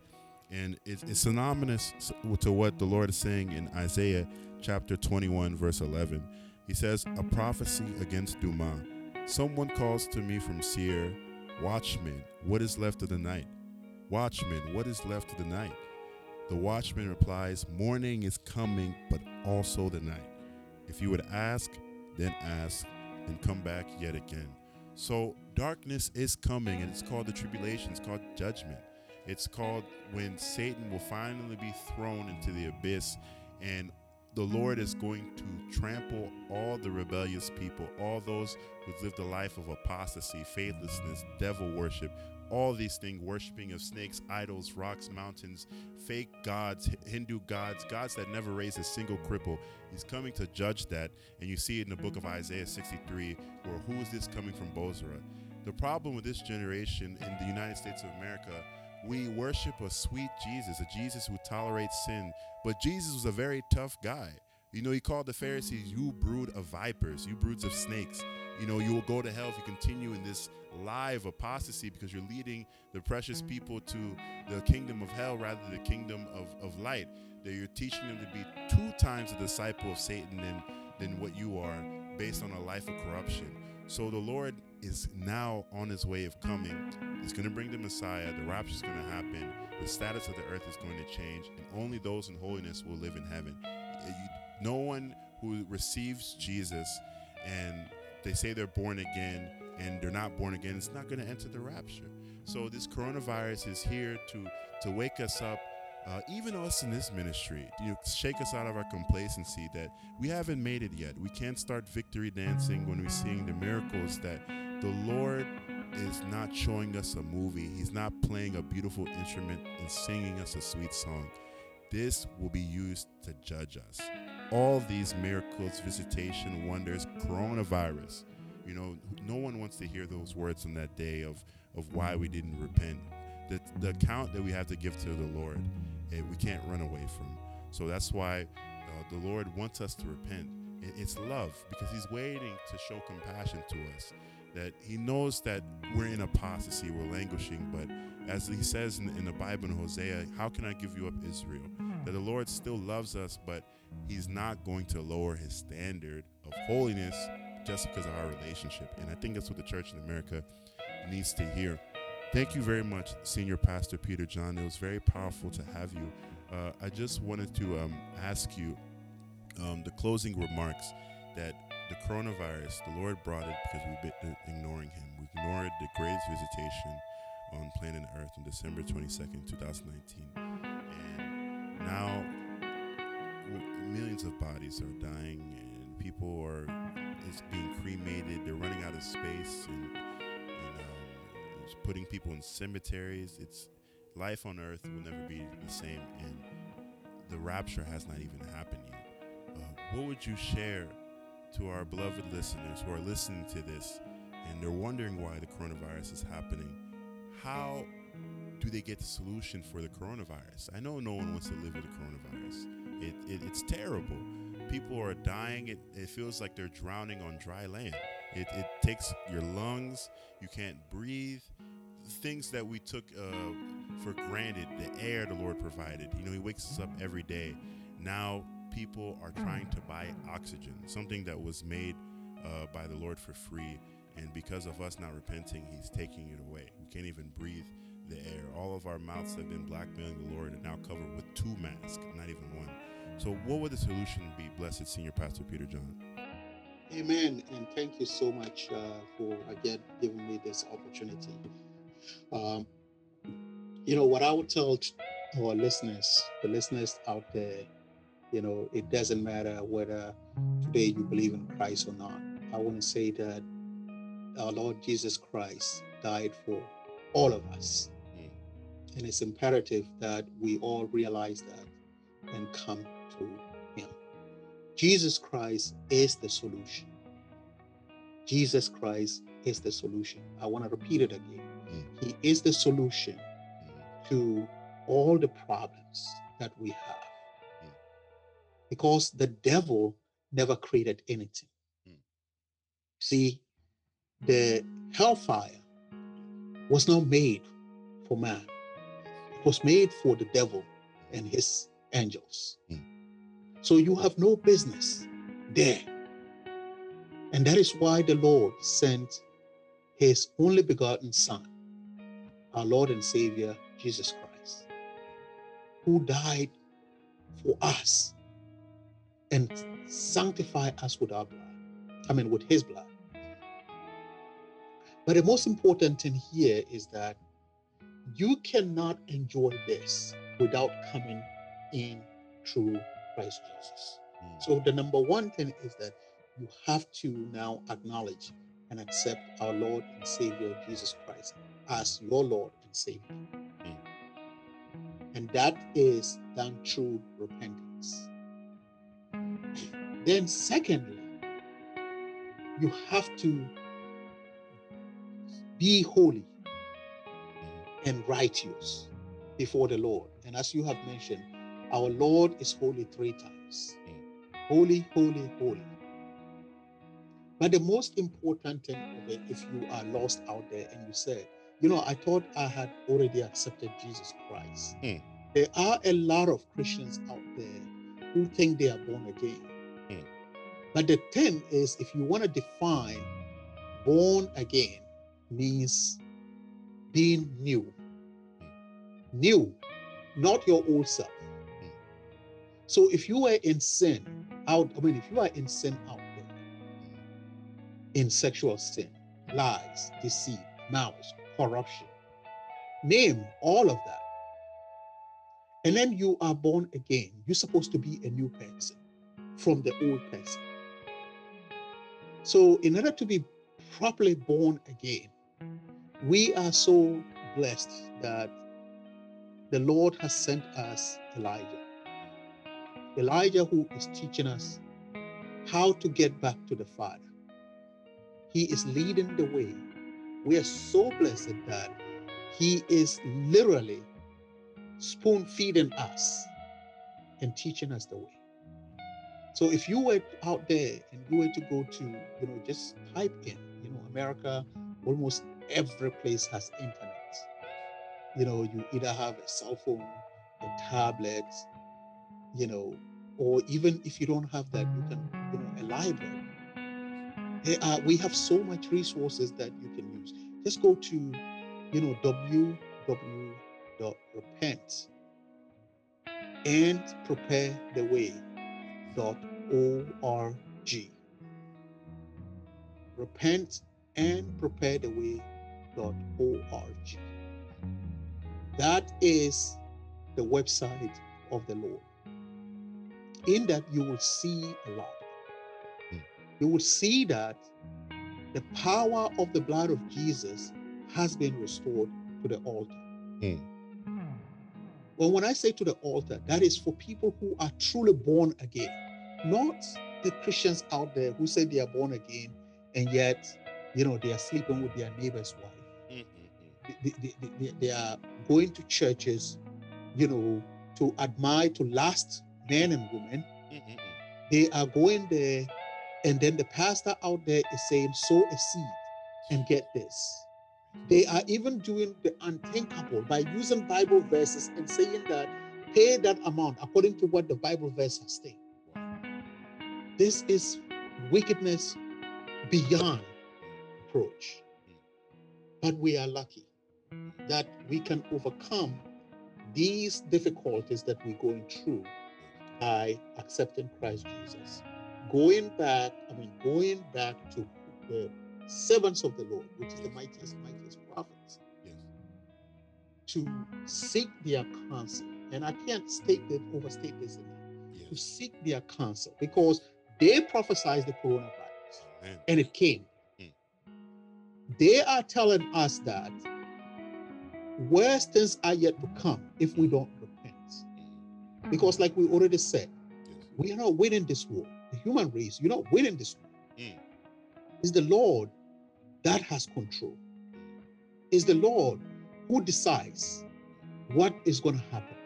And it's, it's synonymous to what the Lord is saying in Isaiah chapter 21, verse 11. He says, A prophecy against Duma. Someone calls to me from Seir, Watchman, what is left of the night? Watchman, what is left of the night? The watchman replies, Morning is coming, but also the night. If you would ask, then ask, and come back yet again. So darkness is coming, and it's called the tribulation, it's called judgment. It's called when Satan will finally be thrown into the abyss, and the Lord is going to trample all the rebellious people, all those who lived a life of apostasy, faithlessness, devil worship, all these things, worshiping of snakes, idols, rocks, mountains, fake gods, Hindu gods, gods that never raised a single cripple. He's coming to judge that, and you see it in the book of mm-hmm. Isaiah 63, where who is this coming from Bozrah? The problem with this generation in the United States of America, we worship a sweet Jesus, a Jesus who tolerates sin, but Jesus was a very tough guy. You know, he called the Pharisees, you brood of vipers, you broods of snakes. You know, you will go to hell if you continue in this lie of apostasy because you're leading the precious people to the kingdom of hell rather than the kingdom of, of light. That you're teaching them to be two times a disciple of Satan than, than what you are based on a life of corruption. So the Lord is now on his way of coming. He's going to bring the Messiah. The rapture is going to happen. The status of the earth is going to change, and only those in holiness will live in heaven. Eh, no one who receives Jesus and they say they're born again and they're not born again is not going to enter the rapture. So this coronavirus is here to to wake us up uh, even us in this ministry, you shake us out of our complacency that we haven't made it yet. We can't start victory dancing when we're seeing the miracles that the Lord is not showing us a movie. He's not playing a beautiful instrument and singing us a sweet song. This will be used to judge us. All these miracles, visitation, wonders, coronavirus. You know, no one wants to hear those words on that day of, of why we didn't repent. The, the account that we have to give to the Lord, we can't run away from. So that's why uh, the Lord wants us to repent. It- It's love because He's waiting to show compassion to us. That He knows that we're in apostasy, we're languishing, but as He says in, in the Bible in Hosea, how can I give you up, Israel? That the Lord still loves us, but He's not going to lower His standard of holiness just because of our relationship. And I think that's what the church in America needs to hear. Thank you very much, Senior Pastor Peter John. It was very powerful to have you. Uh, I just wanted to um, ask you um, the closing remarks that the coronavirus, the Lord brought it because we've been ignoring Him. We ignored the greatest visitation on planet Earth on December 22nd, 2019. And now millions of bodies are dying and people are it's being cremated. They're running out of space and, putting people in cemeteries. It's life on Earth will never be the same, and the rapture has not even happened yet. Uh, what would you share to our beloved listeners who are listening to this and they're wondering why the coronavirus is happening? How do they get the solution for the coronavirus? I know no one wants to live with the coronavirus. It, it, it's terrible. People are dying. It, it feels like they're drowning on dry land. It, it takes your lungs. You can't breathe. Things that we took uh, for granted, the air the Lord provided. You know, He wakes us up every day. Now people are trying to buy oxygen, something that was made uh, by the Lord for free. And because of us not repenting, He's taking it away. We can't even breathe the air. All of our mouths have been blackmailing the Lord and now covered with two masks, not even one. So, what would the solution be, blessed Senior Pastor Peter John? Amen. And thank you so much uh, for again giving me this opportunity. Um, you know, what I would tell our listeners, the listeners out there, you know, it doesn't matter whether today you believe in Christ or not. I want to say that our Lord Jesus Christ died for all of us. And it's imperative that we all realize that and come to Him. Jesus Christ is the solution. Jesus Christ is the solution. I want to repeat it again. He is the solution to all the problems that we have. Mm. Because the devil never created anything. Mm. See, the hellfire was not made for man, it was made for the devil and his angels. Mm. So you have no business there. And that is why the Lord sent his only begotten Son, our Lord and Savior, Jesus Christ, who died for us and sanctified us with our blood. I mean, with his blood. But the most important thing here is that you cannot enjoy this without coming in through Christ Jesus. Mm. So the number one thing is that you have to now acknowledge and accept our Lord and Savior Jesus Christ as your Lord and Savior. And that is done through repentance. Then, secondly, you have to be holy and righteous before the Lord. And as you have mentioned, our Lord is holy three times holy, holy, holy. But the most important thing of it, if you are lost out there and you said, you know, I thought I had already accepted Jesus Christ. Mm. There are a lot of Christians out there who think they are born again. Mm. But the thing is, if you want to define born again, means being new. New, not your old self. Mm. So if you were in sin out, I mean, if you are in sin out there, in sexual sin, lies, deceit, malice, corruption, name all of that. And then you are born again. You're supposed to be a new person from the old person. So, in order to be properly born again, we are so blessed that the Lord has sent us Elijah. Elijah, who is teaching us how to get back to the Father. He is leading the way. We are so blessed that He is literally spoon feeding us and teaching us the way. So if you were out there and you were to go to, you know, just type in, you know, America, almost every place has internet. You know, you either have a cell phone, a tablet, you know, or even if you don't have that, you can, you know, a library. Are, we have so much resources that you can. Just go to, you know, www.repent and prepare the way repent.org. Repent and prepare the way.org. That is the website of the Lord. In that, you will see a lot. Hmm. You will see that the power of the blood of Jesus has been restored to the altar. Hmm. Well, when I say to the altar, that is for people who are truly born again, not the Christians out there who say they are born again and yet, you know, they are sleeping with their neighbor's wife. Mm-hmm, mm-hmm. They, they, they, they, they are going to churches, you know, to admire, to last men and women. Mm-hmm, they are going there, and then the pastor out there is saying, sow a seed and get this. They are even doing the unthinkable by using Bible verses and saying that pay that amount according to what the Bible verse has stated. This is wickedness beyond approach. But we are lucky that we can overcome these difficulties that we're going through by accepting Christ Jesus. Going back, I mean, going back to the servants of the Lord, which is the mightiest, mightiest prophets, Yes. to seek their counsel. And I can't state that, overstate this enough. To seek their counsel because they prophesied the coronavirus Amen. and it came. Mm. They are telling us that worse things are yet to come if we don't repent. Because, like we already said, Yes. we are not winning this war. The human race, you're not winning this war. Mm. It's the Lord that has control. It's the Lord who decides what is going to happen.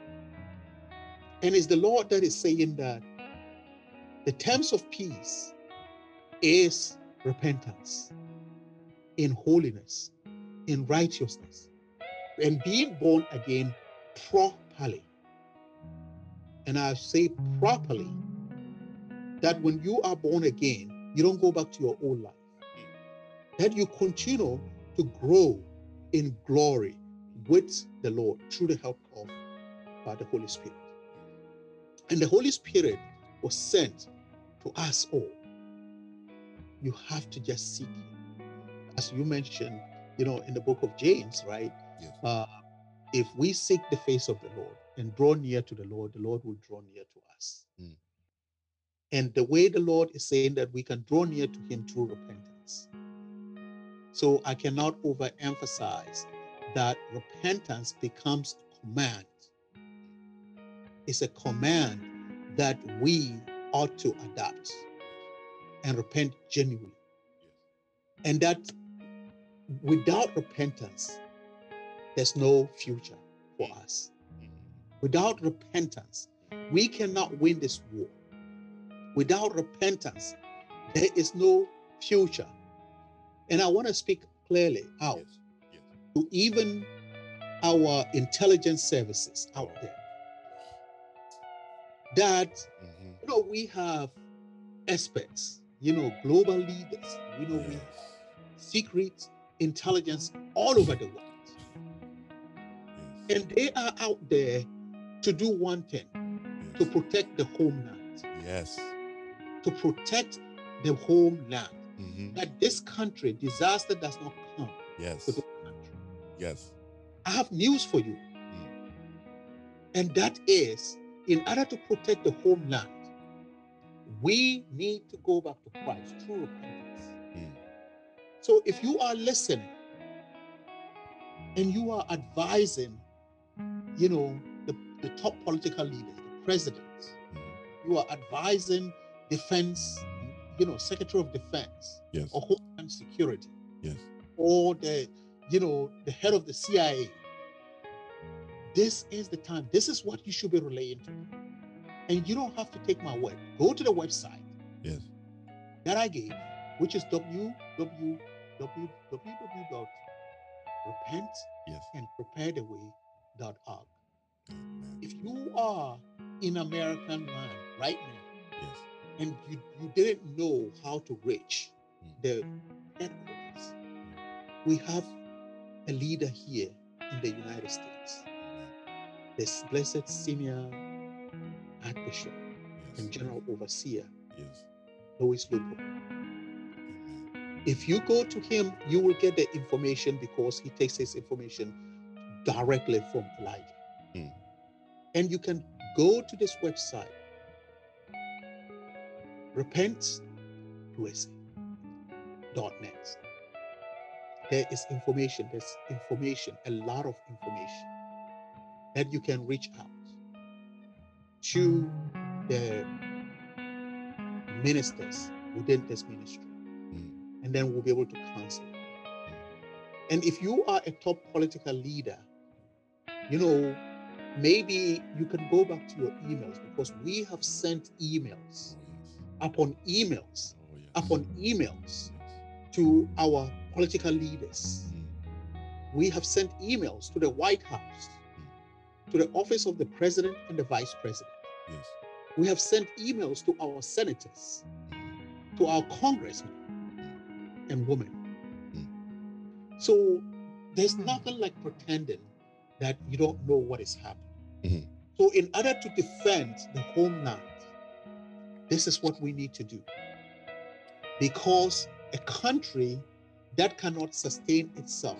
And it's the Lord that is saying that the terms of peace is repentance in holiness, in righteousness, and being born again properly. And I say properly that when you are born again, you don't go back to your old life, that you continue to grow in glory with the Lord through the help of uh, the Holy Spirit. And the Holy Spirit was sent to us all. You have to just seek Him. As you mentioned, you know, in the book of James, right? Yes. Uh, if we seek the face of the Lord and draw near to the Lord, the Lord will draw near to us. Mm. And the way the Lord is saying that we can draw near to Him through repentance. So I cannot overemphasize that repentance becomes a command. It's a command that we ought to adapt and repent genuinely. And that without repentance, there's no future for us. Mm-hmm. Without repentance, we cannot win this war. Without repentance, there is no future. And I want to speak clearly out Yes. Yes. to even our intelligence services out there that Mhm. you know we have experts you know global leaders you know we Yes. secret intelligence all over the world Yes. and they are out there to do one thing to protect the homeland Yes. To protect the homeland. hmm That this country, disaster does not come Yes. to this country. Yes. I have news for you. And that is, in order to protect the homeland, we need to go back to Christ through repentance. Mm. So if you are listening and you are advising, you know, the, the top political leaders, the presidents, Mhm. you are advising defense, you know, Secretary of Defense Yes. or Homeland Security Yes. or the, you know, the head of the CIA. This is the time. This is what you should be relaying to. And you don't have to take my word. Go to the website Yes. that I gave, which is Yes. www.repentandpreparetheway.org. Amen. If you are in American land right now Yes. And you, you didn't know how to reach Mm. the headquarters, we have a leader here in the United States, this blessed senior archbishop Yes. and general overseer, Yes. Louis. Amen. If you go to him, you will get the information because he takes his information directly from Elijah. Mm. And you can go to this website, repentusa.net. There is information, there's information, a lot of information that you can reach out to the ministers within this ministry Mm. and then we'll be able to counsel. And if you are a top political leader, you know, maybe you can go back to your emails because we have sent emails. Upon emails Oh yes. upon emails Yes. to our political leaders. Mm. We have sent emails to the White House, to the office of the president and the vice president. Yes. We have sent emails to our senators, Mm. to our congressmen and women. Mm. So there's nothing like pretending that you don't know what is happening. Mhm. So, in order to defend the homeland, this is what we need to do. Because a country that cannot sustain itself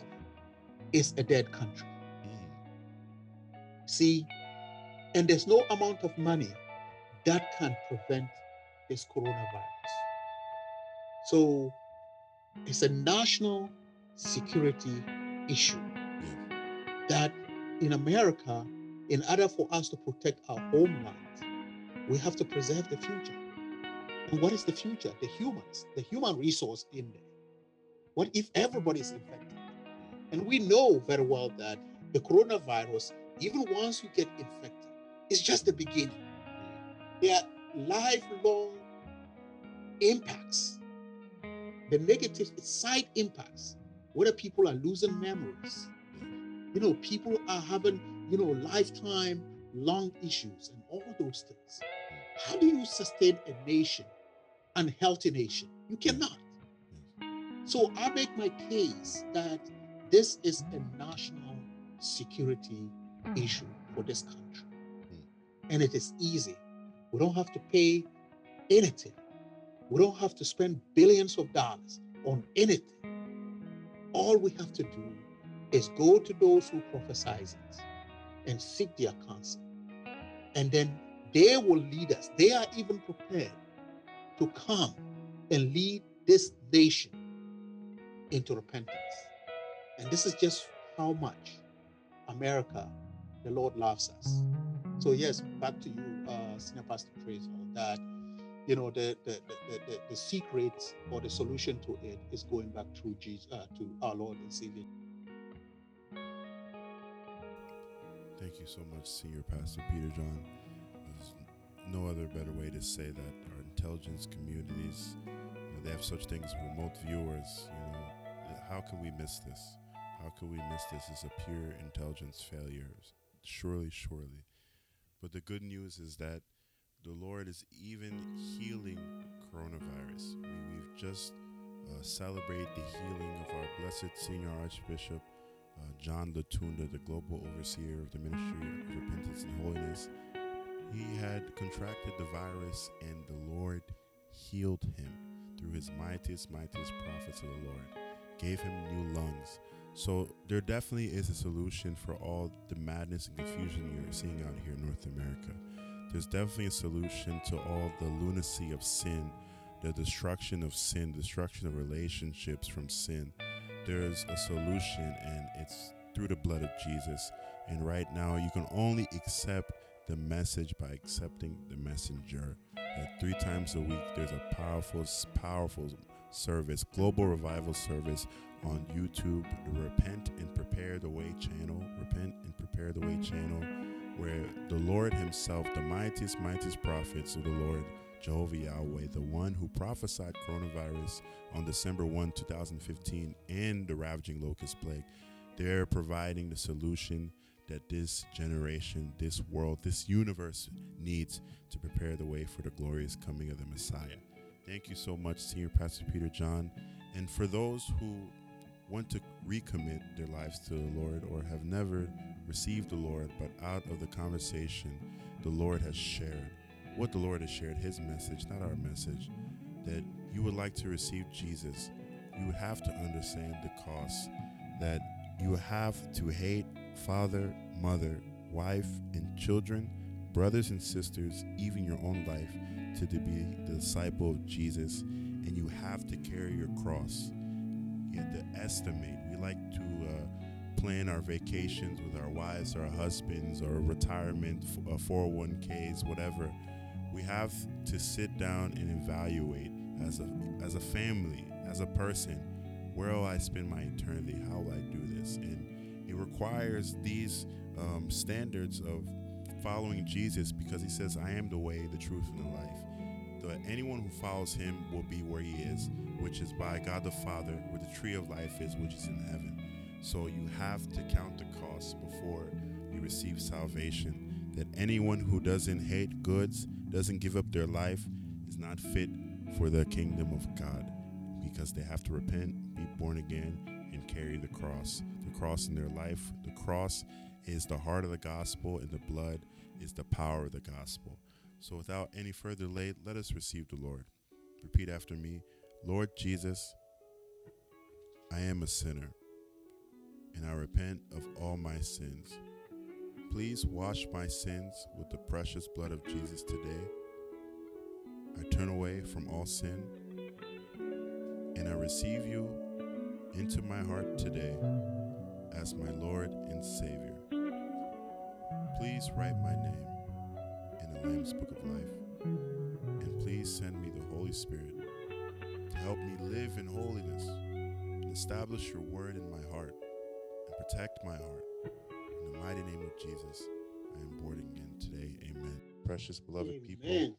is a dead country. Mm. See, and there's no amount of money that can prevent this coronavirus. So it's a national security issue that in America, in order for us to protect our homeland, we have to preserve the future. And what is the future? The humans, the human resource in there. What if everybody is infected? And we know very well that the coronavirus, even once you get infected, is just the beginning. There are lifelong impacts, the negative side impacts, whether people are losing memories, you know, people are having, you know, lifetime long issues and all those things. How do you sustain a nation, an healthy nation? You cannot. So I make my case that this is a national security hmm. issue for this country. Hmm. And it is easy. We don't have to pay anything. We don't have to spend billions of dollars on anything. All we have to do is go to those who prophesize it and seek their counsel. And then they will lead us. They are even prepared to come and lead this nation into repentance. And this is just how much America, the Lord loves us. So yes, back to you, uh, Senior Pastor Trace, that you know the the, the, the the secret or the solution to it is going back through Jesus, uh, to our Lord and Savior. Thank you so much, Senior Pastor Peter John. No other better way to say that our intelligence communities, you know, they have such things remote viewers. You know, how can we miss this? How can we miss this? It's a pure intelligence failure. Surely, surely. But the good news is that the Lord is even healing coronavirus. We, we've just uh, celebrated the healing of our blessed Senior Archbishop uh, John Latunda, the global overseer of the Ministry of Repentance and Holiness, he had contracted the virus and the Lord healed him through his mightiest, mightiest prophets of the Lord, gave him new lungs. So there definitely is a solution for all the madness and confusion you're seeing out here in North America. There's definitely a solution to all the lunacy of sin, the destruction of sin, destruction of relationships from sin. There's a solution, and it's through the blood of Jesus. And right now, you can only accept the message by accepting the messenger. That three times a week, there's a powerful, powerful service, global revival service on YouTube, the Repent and Prepare the Way channel. Repent and Prepare the Way channel, where the Lord Himself, the mightiest, mightiest prophets of the Lord, Jehovah Yahweh, the one who prophesied coronavirus on December 1, 2015, and the ravaging locust plague, they're providing the solution that this generation, this world, this universe needs to prepare the way for the glorious coming of the Messiah. Thank you so much, Senior Pastor Peter John. And for those who want to recommit their lives to the Lord or have never received the Lord, but out of the conversation the Lord has shared, what the Lord has shared, His message, not our message, that you would like to receive Jesus, you have to understand the cost that you have to hate father, mother, wife, and children, brothers and sisters, even your own life, to be the disciple of Jesus, and you have to carry your cross. You have to estimate. We like to uh, plan our vacations with our wives, our husbands, or retirement, uh, 401ks, whatever. We have to sit down and evaluate as a as a family, as a person, where will I spend my eternity? How will I do this? And it requires these um, standards of following Jesus because he says, I am the way, the truth, and the life. That anyone who follows him will be where he is, which is by God the Father, where the tree of life is, which is in heaven. So you have to count the cost before you receive salvation. That anyone who doesn't hate goods, doesn't give up their life, is not fit for the kingdom of God because they have to repent, be born again, and carry the cross. The cross in their life. The cross is the heart of the gospel, and the blood is the power of the gospel. So, without any further delay, let us receive the Lord. Repeat after me Lord Jesus, I am a sinner, and I repent of all my sins. Please wash my sins with the precious blood of Jesus today. I turn away from all sin, and I receive you into my heart today as my Lord and Savior. Please write my name in the Lamb's Book of Life, and please send me the Holy Spirit to help me live in holiness and establish your word in my heart and protect my heart. In the mighty name of Jesus, I am born again today. Amen. Precious beloved people. Amen.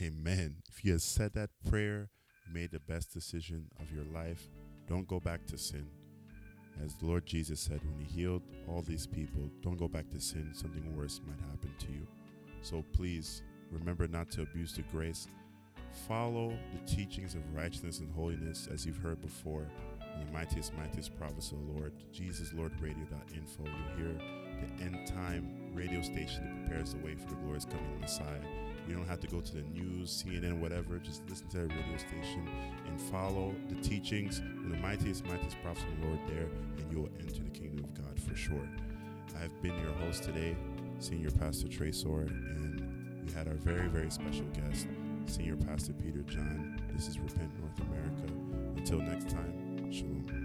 Amen. If you have said that prayer, made the best decision of your life. Don't go back to sin. As the Lord Jesus said when he healed all these people, don't go back to sin. Something worse might happen to you. So please remember not to abuse the grace. Follow the teachings of righteousness and holiness as you've heard before in the mightiest, mightiest prophets of the Lord, JesusLordRadio.info. You hear the end time radio station that prepares the way for the glorious coming of the Messiah. You don't have to go to the news, CNN, whatever. Just listen to a radio station and follow the teachings of the mightiest, mightiest prophets of the Lord there, and you will enter the kingdom of God for sure. I've been your host today, Senior Pastor Tresor, and we had our very, very special guest, Senior Pastor Peter John. This is Repent North America. Until next time, Shalom.